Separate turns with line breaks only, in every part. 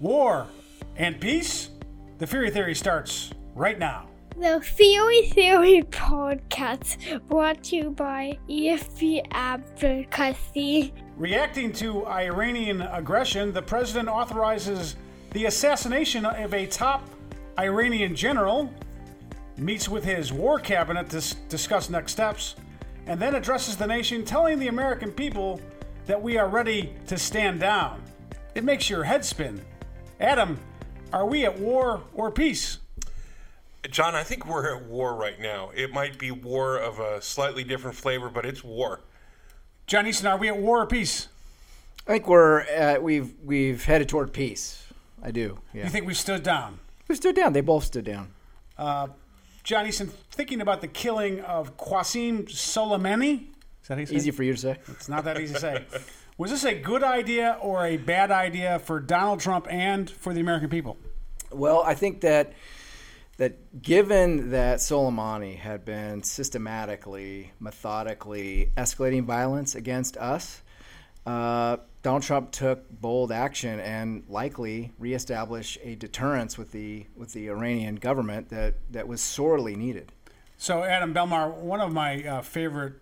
war, and peace? The Feehery Theory starts right now.
The Feehery Theory podcast brought to you by EFB Advocacy.
Reacting to Iranian aggression, the president authorizes the assassination of a top Iranian general, meets with his war cabinet to s- discuss next steps, and then addresses the nation telling the American people that we are ready to stand down. It makes your head spin. Adam, are we at war or peace?
John, I think we're at war right now. It might be war of a slightly different flavor, but it's war.
John Easton, are we at war or peace?
I think we're uh, we've we've headed toward peace. I do. Yeah.
You think we've stood down?
we stood down. They both stood down.
John Easton, thinking about the killing of Qasem Soleimani. Is that how you say?
Easy for you to say.
It's not that easy to say. Was this a good idea or a bad idea for Donald Trump and for the American people?
Well, I think that that given that Soleimani had been systematically, methodically escalating violence against us, uh, Donald Trump took bold action and likely reestablished a deterrence with the with the Iranian government that, that was sorely needed.
So, Adam Belmar, one of my uh, favorite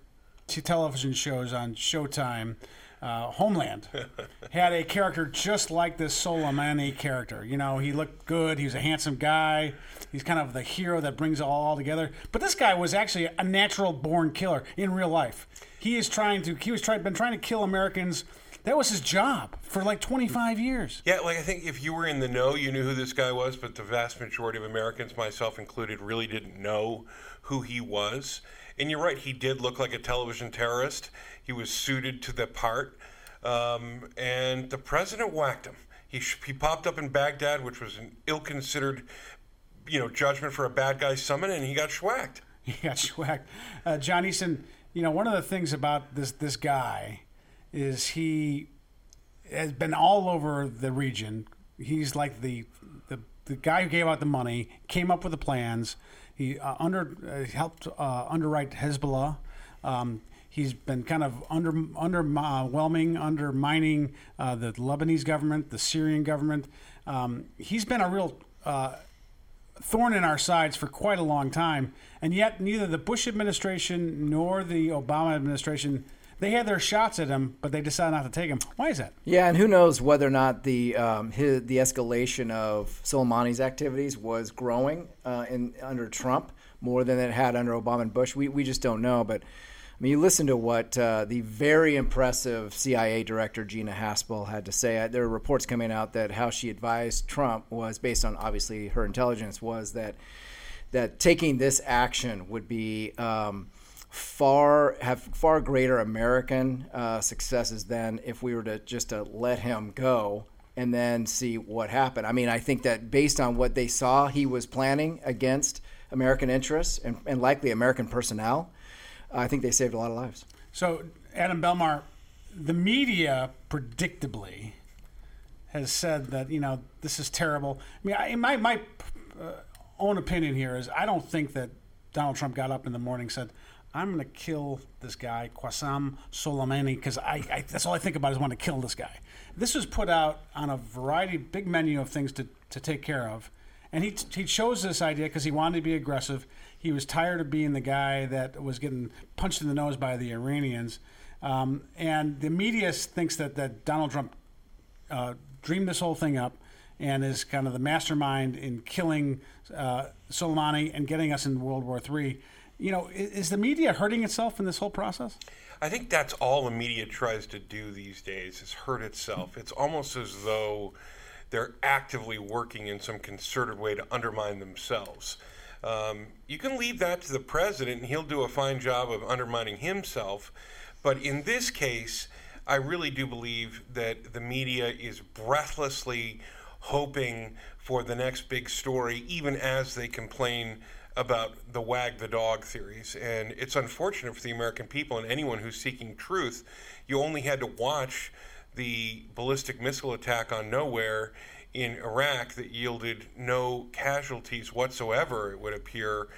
television shows on Showtime, uh, Homeland, had a character just like this Soleimani character. You know, he looked good. He was a handsome guy. He's kind of the hero that brings it all together. But this guy was actually a natural born killer in real life. He is trying to. He was trying, been trying to kill Americans. That was his job for like 25 years.
Yeah, like I think if you were in the know, you knew who this guy was, but the vast majority of Americans, myself included, really didn't know who he was. And you're right, he did look like a television terrorist. He was suited to the part. Um, and the president whacked him. He, sh- he popped up in Baghdad, which was an ill considered you know, judgment for a bad guy summon, and he got schwacked.
He got schwacked. Uh, John Easton, you know, one of the things about this this guy is he has been all over the region. He's like the the, the guy who gave out the money, came up with the plans. He uh, under uh, helped uh, underwrite Hezbollah. Um, he's been kind of under underwhelming, undermining uh, the Lebanese government, the Syrian government. Um, he's been a real uh, thorn in our sides for quite a long time, and yet neither the Bush administration nor the Obama administration they had their shots at him, but they decided not to take him. Why is that?
Yeah, and who knows whether or not the um, his, the escalation of Soleimani's activities was growing uh, in under Trump more than it had under Obama and Bush. We we just don't know. But I mean, you listen to what uh, the very impressive CIA director Gina Haspel had to say. There are reports coming out that how she advised Trump was based on obviously her intelligence was that that taking this action would be. Um, far have far greater American uh, successes than if we were to just to let him go and then see what happened. I mean, I think that based on what they saw he was planning against American interests and, and likely American personnel, I think they saved a lot of lives.
So, Adam Belmar, the media predictably has said that you know this is terrible. I mean, I, my my uh, own opinion here is I don't think that Donald Trump got up in the morning and said. I'm going to kill this guy, Qasem Soleimani, because I, I, that's all I think about is want to kill this guy. This was put out on a variety, big menu of things to, to take care of. And he, he chose this idea because he wanted to be aggressive. He was tired of being the guy that was getting punched in the nose by the Iranians. Um, and the media thinks that, that Donald Trump uh, dreamed this whole thing up and is kind of the mastermind in killing uh, Soleimani and getting us in World War III you know, is the media hurting itself in this whole process?
I think that's all the media tries to do these days is hurt itself. It's almost as though they're actively working in some concerted way to undermine themselves. Um, you can leave that to the president, and he'll do a fine job of undermining himself. But in this case, I really do believe that the media is breathlessly hoping for the next big story, even as they complain about the wag the dog theories. And it's unfortunate for the American people and anyone who's seeking truth. You only had to watch the ballistic missile attack on nowhere in Iraq that yielded no casualties whatsoever, it would appear,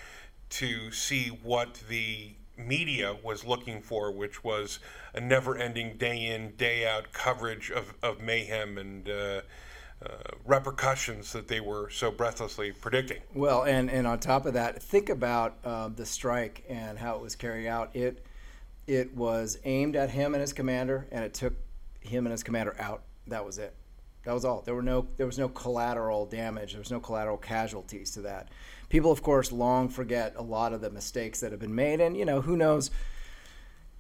to see what the media was looking for, which was a never ending day in, day out coverage of, of mayhem and. Uh, repercussions that they were so breathlessly predicting.
Well, and, and on top of that, think about uh, the strike and how it was carried out. It it was aimed at him and his commander, and it took him and his commander out. That was it. That was all. There were no there was no collateral damage. There was no collateral casualties to that. People, of course, long forget a lot of the mistakes that have been made, and you know who knows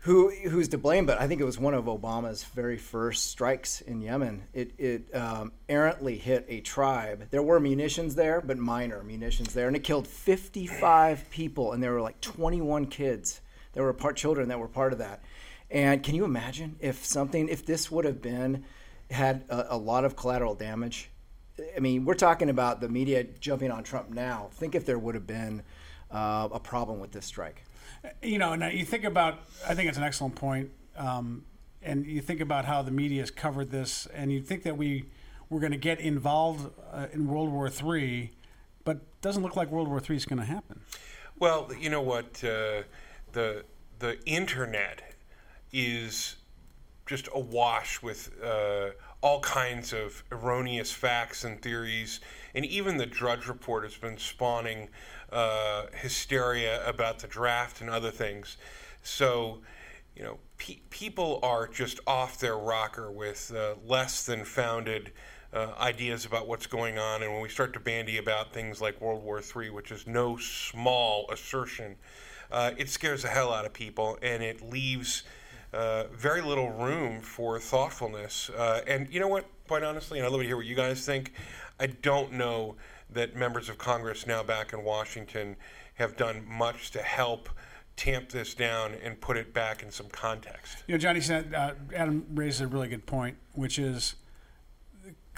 who who's to blame? But I think it was one of Obama's very first strikes in Yemen. It it um, errantly hit a tribe. There were munitions there, but minor munitions there, and it killed 55 people, and there were like 21 kids. There were part children that were part of that. And can you imagine if something if this would have been had a, a lot of collateral damage? I mean, we're talking about the media jumping on Trump now. Think if there would have been uh, a problem with this strike.
You know, now you think about. I think it's an excellent point. Um, and you think about how the media has covered this, and you think that we we're going to get involved uh, in World War III, but doesn't look like World War III is going to happen.
Well, you know what? Uh, the the internet is just awash with uh, all kinds of erroneous facts and theories, and even the Drudge Report has been spawning uh, hysteria about the draft and other things. So, you know, pe- people are just off their rocker with uh, less than founded. Uh, ideas about what's going on, and when we start to bandy about things like World War III, which is no small assertion, uh, it scares the hell out of people, and it leaves uh, very little room for thoughtfulness. Uh, and you know what? Quite honestly, and I'd love to hear what you guys think. I don't know that members of Congress now back in Washington have done much to help tamp this down and put it back in some context.
You know, Johnny said uh, Adam raised a really good point, which is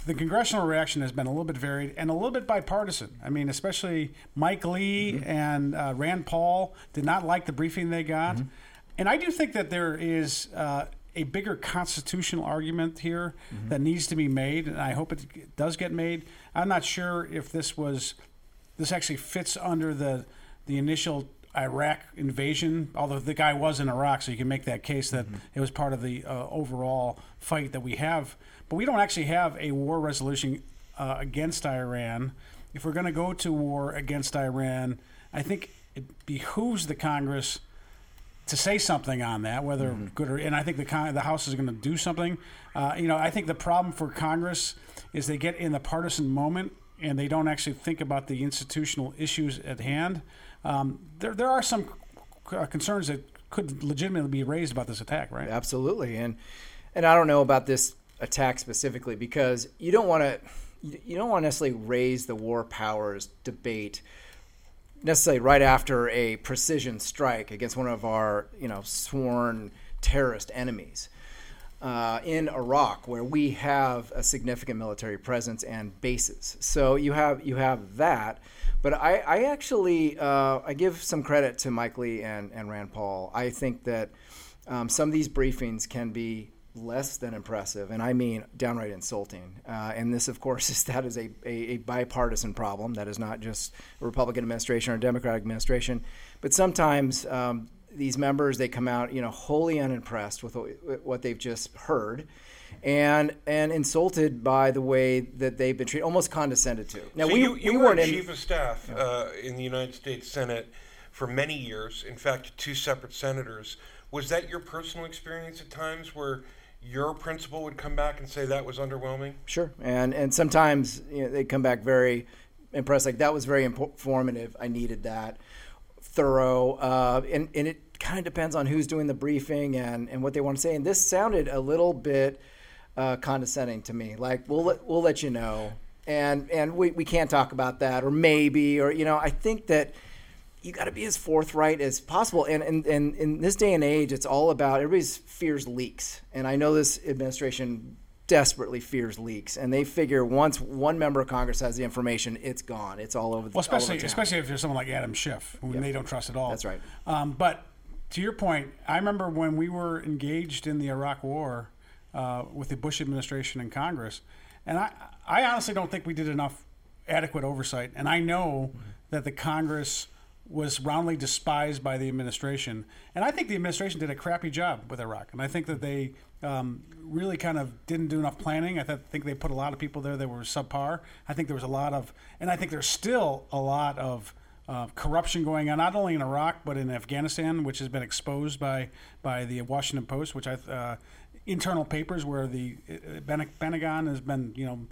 the congressional reaction has been a little bit varied and a little bit bipartisan. I mean, especially Mike Lee mm-hmm. and uh, Rand Paul did not like the briefing they got, mm-hmm. and I do think that there is. Uh, a bigger constitutional argument here mm-hmm. that needs to be made, and I hope it does get made. I'm not sure if this was this actually fits under the the initial Iraq invasion, although the guy was in Iraq, so you can make that case that mm-hmm. it was part of the uh, overall fight that we have but we don't actually have a war resolution uh, against Iran. If we're going to go to war against Iran, I think it behooves the Congress to say something on that, whether mm-hmm. good or. And I think the con- the House is going to do something. Uh, you know, I think the problem for Congress is they get in the partisan moment and they don't actually think about the institutional issues at hand. Um, there, there are some uh, concerns that could legitimately be raised about this attack, right?
Absolutely, and and I don't know about this attack specifically because you don't want to you don't want to necessarily raise the war powers debate necessarily right after a precision strike against one of our you know sworn terrorist enemies uh, in Iraq, where we have a significant military presence and bases. So you have you have that. But I, I actually uh, I give some credit to Mike Lee and, and Rand Paul. I think that um, some of these briefings can be less than impressive, and I mean downright insulting. Uh, and this, of course, is that is a, a, a, bipartisan problem. That is not just a Republican administration or a Democratic administration, but sometimes um, these members they come out, you know, wholly unimpressed with what they've just heard. And and insulted by the way that they've been treated, almost condescended to.
Now so we, you, you we were weren't chief in, of staff uh, in the United States Senate for many years. In fact, two separate senators. Was that your personal experience at times where your principal would come back and say that was underwhelming?
Sure, and and sometimes you know, they come back very impressed. Like that was very informative. I needed that thorough, uh, and and it kind of depends on who's doing the briefing and and what they want to say. And this sounded a little bit uh, condescending to me. Like we'll let, we'll let you know, and and we we can't talk about that, or maybe, or you know, I think that you got to be as forthright as possible. And, and, and in this day and age, it's all about everybody's fears leaks. And I know this administration desperately fears leaks, and they figure once one member of Congress has the information, it's gone. It's all over. The,
well, especially especially if you're someone like Adam Schiff, who yep. they don't trust at all.
That's right.
Um, but to your point, I remember when we were engaged in the Iraq War uh, with the Bush administration and Congress, and I I honestly don't think we did enough adequate oversight. And I know mm-hmm. that the Congress was roundly despised by the administration. And I think the administration did a crappy job with Iraq. And I think that they um, really kind of didn't do enough planning. I th- think they put a lot of people there that were subpar. I think there was a lot of, and I think there's still a lot of uh, corruption going on, not only in Iraq but in Afghanistan, which has been exposed by by the Washington Post, which I uh, internal papers where the uh, Pentagon has been, you know,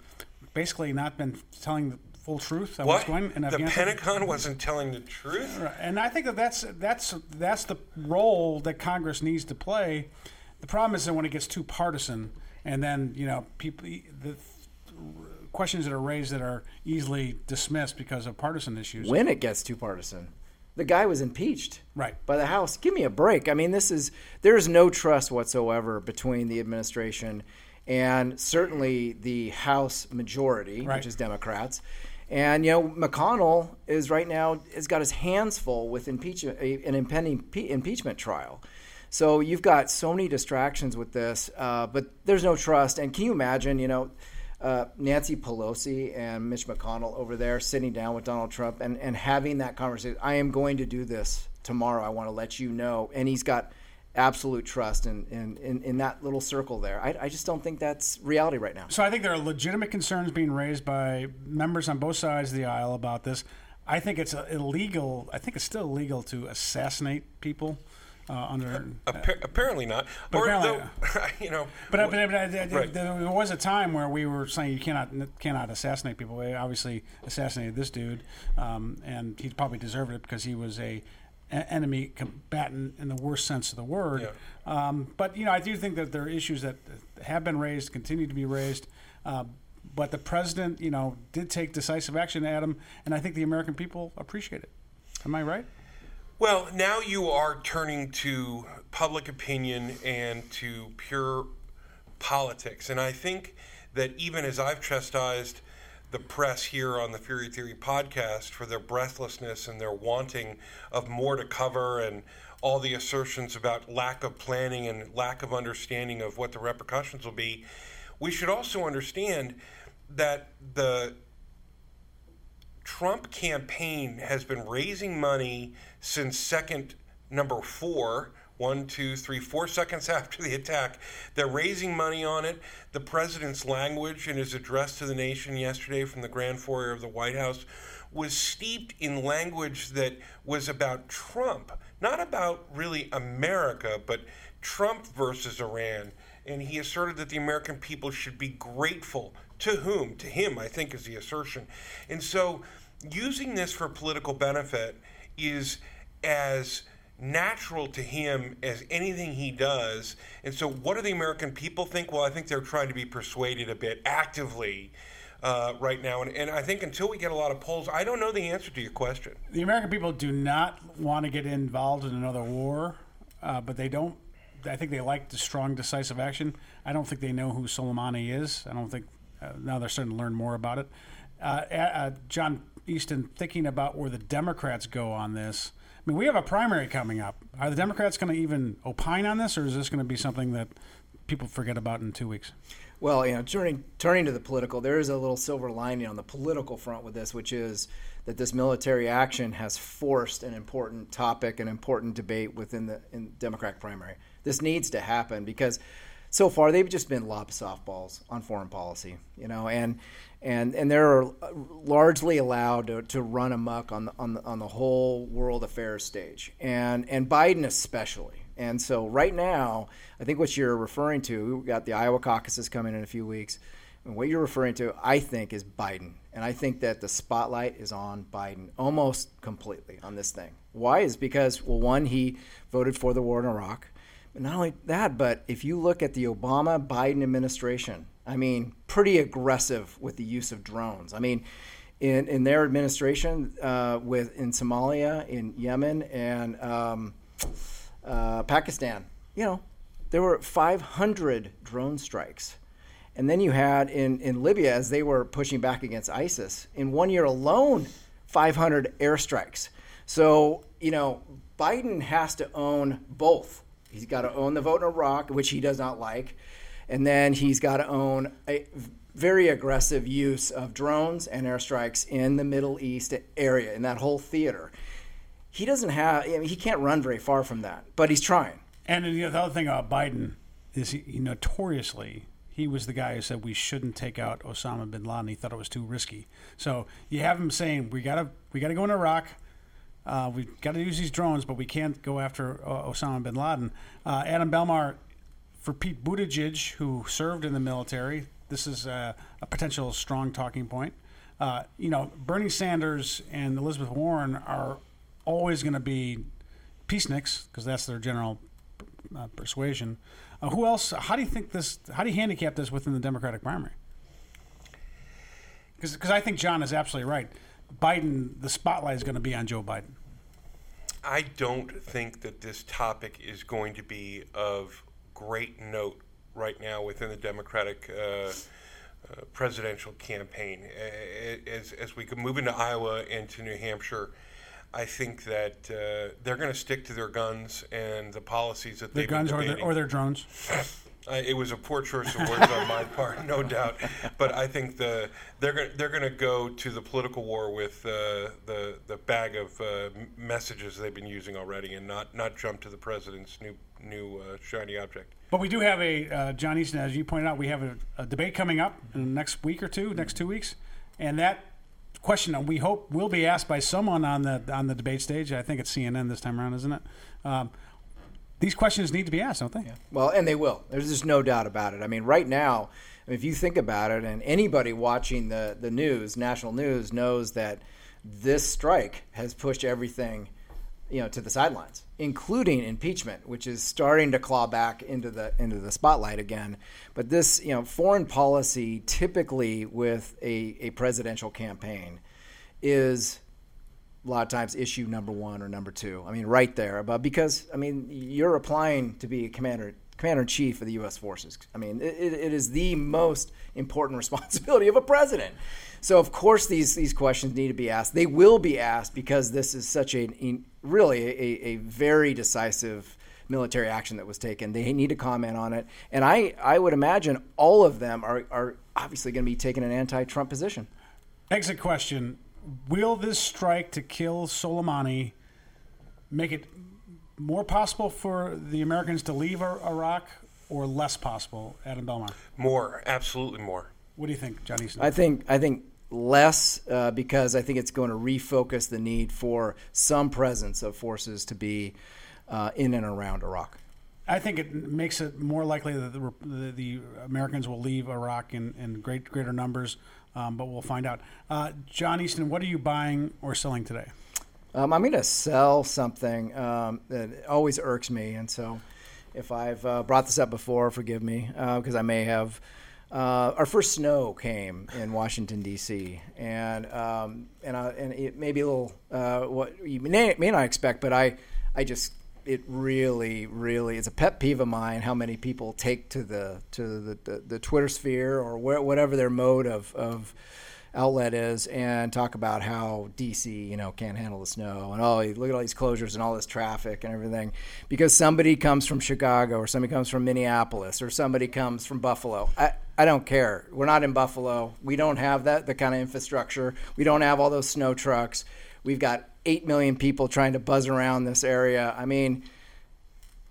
basically not been telling full truth on
What?
what's going in
the Pentagon wasn't telling the truth.
And I think that that's that's that's the role that Congress needs to play. The problem is that when it gets too partisan, and then you know people the questions that are raised that are easily dismissed because of partisan issues.
when it gets too partisan. The guy was impeached
Right.
by the House. Give me a break. I mean, this is there is no trust whatsoever between the administration and certainly the House majority,
Right.
which is Democrats. And you know, McConnell is right now has got his hands full with impeachment, an impending impeachment trial. So you've got so many distractions with this, uh, but there's no trust. And can you imagine, you know, uh, Nancy Pelosi and Mitch McConnell over there sitting down with Donald Trump and, and having that conversation? I am going to do this tomorrow. I want to let you know. And he's got absolute trust in, in, in, in that little circle there. I, I just don't think that's reality right now.
So I think there are legitimate concerns being raised by members on both sides of the aisle about this. I think it's uh, illegal. I think it's still illegal to assassinate people uh, under.
Appa- apparently not.
But
or
apparently-
though, you know,
But, uh, but, but, uh,
Right.
there was a time where we were saying you cannot cannot assassinate people. We obviously assassinated this dude, um, and he probably deserved it because he was a, a- enemy combatant in the worst sense of the word.
Yeah.
Um, but you know, I do think that there are issues that have been raised, continue to be raised. Uh, but the president, you know, did take decisive action, Adam, and I think the American people appreciate it. Am I right?
Well, now you are turning to public opinion and to pure politics. And I think that even as I've chastised the press here on the Feehery Theory podcast for their breathlessness and their wanting of more to cover and all the assertions about lack of planning and lack of understanding of what the repercussions will be, we should also understand that the Trump campaign has been raising money since second number four, one, two, three, four seconds after the attack. They're raising money on it. The president's language in his address to the nation yesterday from the grand foyer of the White House was steeped in language that was about Trump, not about really America, but Trump versus Iran. And he asserted that the American people should be grateful to whom? To him, I think, is the assertion. And so using this for political benefit is as natural to him as anything he does. And so, what do the American people think? Well, I think they're trying to be persuaded a bit actively uh, right now. And, and I think until we get a lot of polls, I don't know the answer to your question.
the American people do not want to get involved in another war, uh, but they don't. I think they like the strong, decisive action. I don't think they know who Soleimani is. I don't think uh, now they're starting to learn more about it. Uh, uh, John Easton, thinking about where the Democrats go on this. I mean, we have a primary coming up. Are the Democrats going to even opine on this, or is this going to be something that people forget about in two weeks?
Well, you know, turning turning to the political, there is a little silver lining on the political front with this, which is that this military action has forced an important topic, an important debate within the in Democratic primary. This needs to happen because so far they've just been lob softballs on foreign policy, you know, and and and they're uh, largely allowed to, to run amok on the, on the on the whole world affairs stage, and and Biden especially. And so right now, I think what you're referring to, we've got the Iowa caucuses coming in a few weeks. And what you're referring to, I think, is Biden. And I think that the spotlight is on Biden almost completely on this thing. Why? Is because, well, one, he voted for the war in Iraq. But not only that, but if you look at the Obama Biden administration, I mean, pretty aggressive with the use of drones. I mean, in, in their administration uh, with in Somalia, in Yemen, and um, uh, Pakistan, you know, there were 500 drone strikes. And then you had in, in Libya, as they were pushing back against ISIS, in one year alone, 500 airstrikes. So, you know, Biden has to own both. He's got to own the vote in Iraq, which he does not like. And then he's got to own a very aggressive use of drones and airstrikes in the Middle East area, in that whole theater he doesn't have. I mean, he can't run very far from that, but he's trying.
And the other thing about Biden is he, notoriously he was the guy who said we shouldn't take out Osama bin Laden. He thought it was too risky. So you have him saying we gotta we gotta go in Iraq. Uh, we've got to use these drones, but we can't go after uh, Osama bin Laden. Uh, Adam Belmar, for Pete Buttigieg, who served in the military, this is a, a potential strong talking point. Uh, you know, Bernie Sanders and Elizabeth Warren are always going to be peaceniks because that's their general uh, persuasion. Uh, who else? How do you think this? How do you handicap this within the Democratic primary? Because I think John is absolutely right. Biden, the spotlight is going to be on Joe Biden.
I don't think that this topic is going to be of great note right now within the Democratic uh, uh, presidential campaign. As, as we move into Iowa and to New Hampshire, I think that uh, they're going to stick to their guns and the policies that
their
they've
guns
been
or their, or their drones.
Uh, it was a poor choice of words on my part, no doubt. But I think the they're going they're going to go to the political war with uh, the the bag of uh, messages they've been using already, and not not jump to the president's new new uh, shiny object.
But we do have a uh, John Easton, as you pointed out, we have a, a debate coming up in the next week or two, next two weeks, and that question we hope will be asked by someone on the on the debate stage. I think it's CNN this time around, isn't it? Um, these questions need to be asked, don't they?
Well, and they will. There's just no doubt about it. I mean, right now, if you think about it, and anybody watching the, the news, national news, knows that this strike has pushed everything, you know, to the sidelines, including impeachment, which is starting to claw back into the into the spotlight again. But this, you know, foreign policy typically with a, a presidential campaign is a lot of times issue number one or number two. I mean, right there. But because I mean, you're applying to be a commander commander in chief of the U.S. forces. I mean, it, it is the most important responsibility of a president. So of course these these questions need to be asked. They will be asked because this is such a really a, a very decisive military action that was taken. They need to comment on it, and I I would imagine all of them are are obviously going to be taking an anti-Trump position.
Exit question: Will this strike to kill Soleimani make it more possible for the Americans to leave Iraq, or less possible? Adam Belmar.
More, absolutely more.
What do you think, John Easton?
I think I think less uh, because I think it's going to refocus the need for some presence of forces to be uh, in and around Iraq.
I think it makes it more likely that the, the, the Americans will leave Iraq in, in great greater numbers, um, but we'll find out. Uh, John Easton, what are you buying or selling today?
Um, I'm going to sell something um, that always irks me, and so if I've uh, brought this up before, forgive me because I may have. Uh, our first snow came in Washington D.C. and um, and I, and it may be a little uh, what you may, may not expect, but I I just it really really is a pet peeve of mine how many people take to the to the, the, the Twitter sphere or where, whatever their mode of of outlet is and talk about how DC, you know, can't handle the snow and oh, look at all these closures and all this traffic and everything because somebody comes from Chicago or somebody comes from Minneapolis or somebody comes from Buffalo. I, I don't care. We're not in Buffalo. We don't have that the kind of infrastructure. We don't have all those snow trucks. We've got 8 million people trying to buzz around this area. I mean,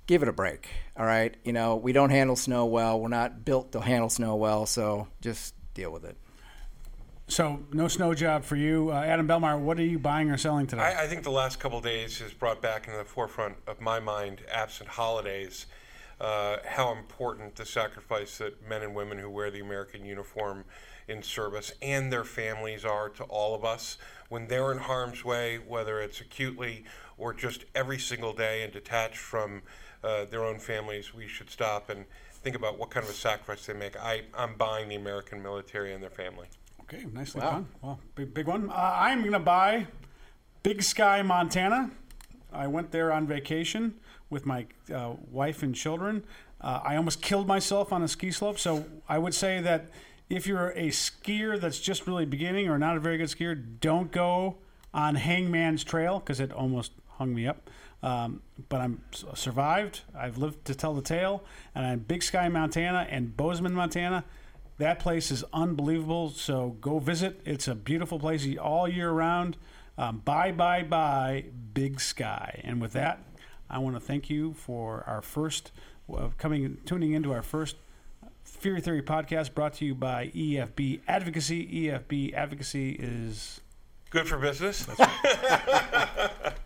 give it a break. All right? You know, we don't handle snow well. We're not built to handle snow well, so just deal with it.
So no snow job for you, uh, Adam Belmar. What are you buying or selling today?
I, I think the last couple days has brought back into the forefront of my mind, absent holidays, uh, how important the sacrifice that men and women who wear the American uniform in service and their families are to all of us when they're in harm's way, whether it's acutely or just every single day and detached from uh, their own families. We should stop and think about what kind of a sacrifice they make. I, I'm buying the American military and their family.
Okay, nicely
Wow.
done. Well, big, big one. Uh, I'm going to buy Big Sky, Montana. I went there on vacation with my uh, wife and children. Uh, I almost killed myself on a ski slope. So I would say that if you're a skier that's just really beginning or not a very good skier, don't go on Hangman's Trail because it almost hung me up. Um, but I'm survived. I've lived to tell the tale, and I'm Big Sky, Montana, and Bozeman, Montana. That place is unbelievable. So go visit. It's a beautiful place all year round. Um, bye, bye, bye, Big Sky. And with that, I want to thank you for our first uh, coming, tuning into our first Feehery Theory podcast brought to you by EFB Advocacy. EFB Advocacy is
Good for business.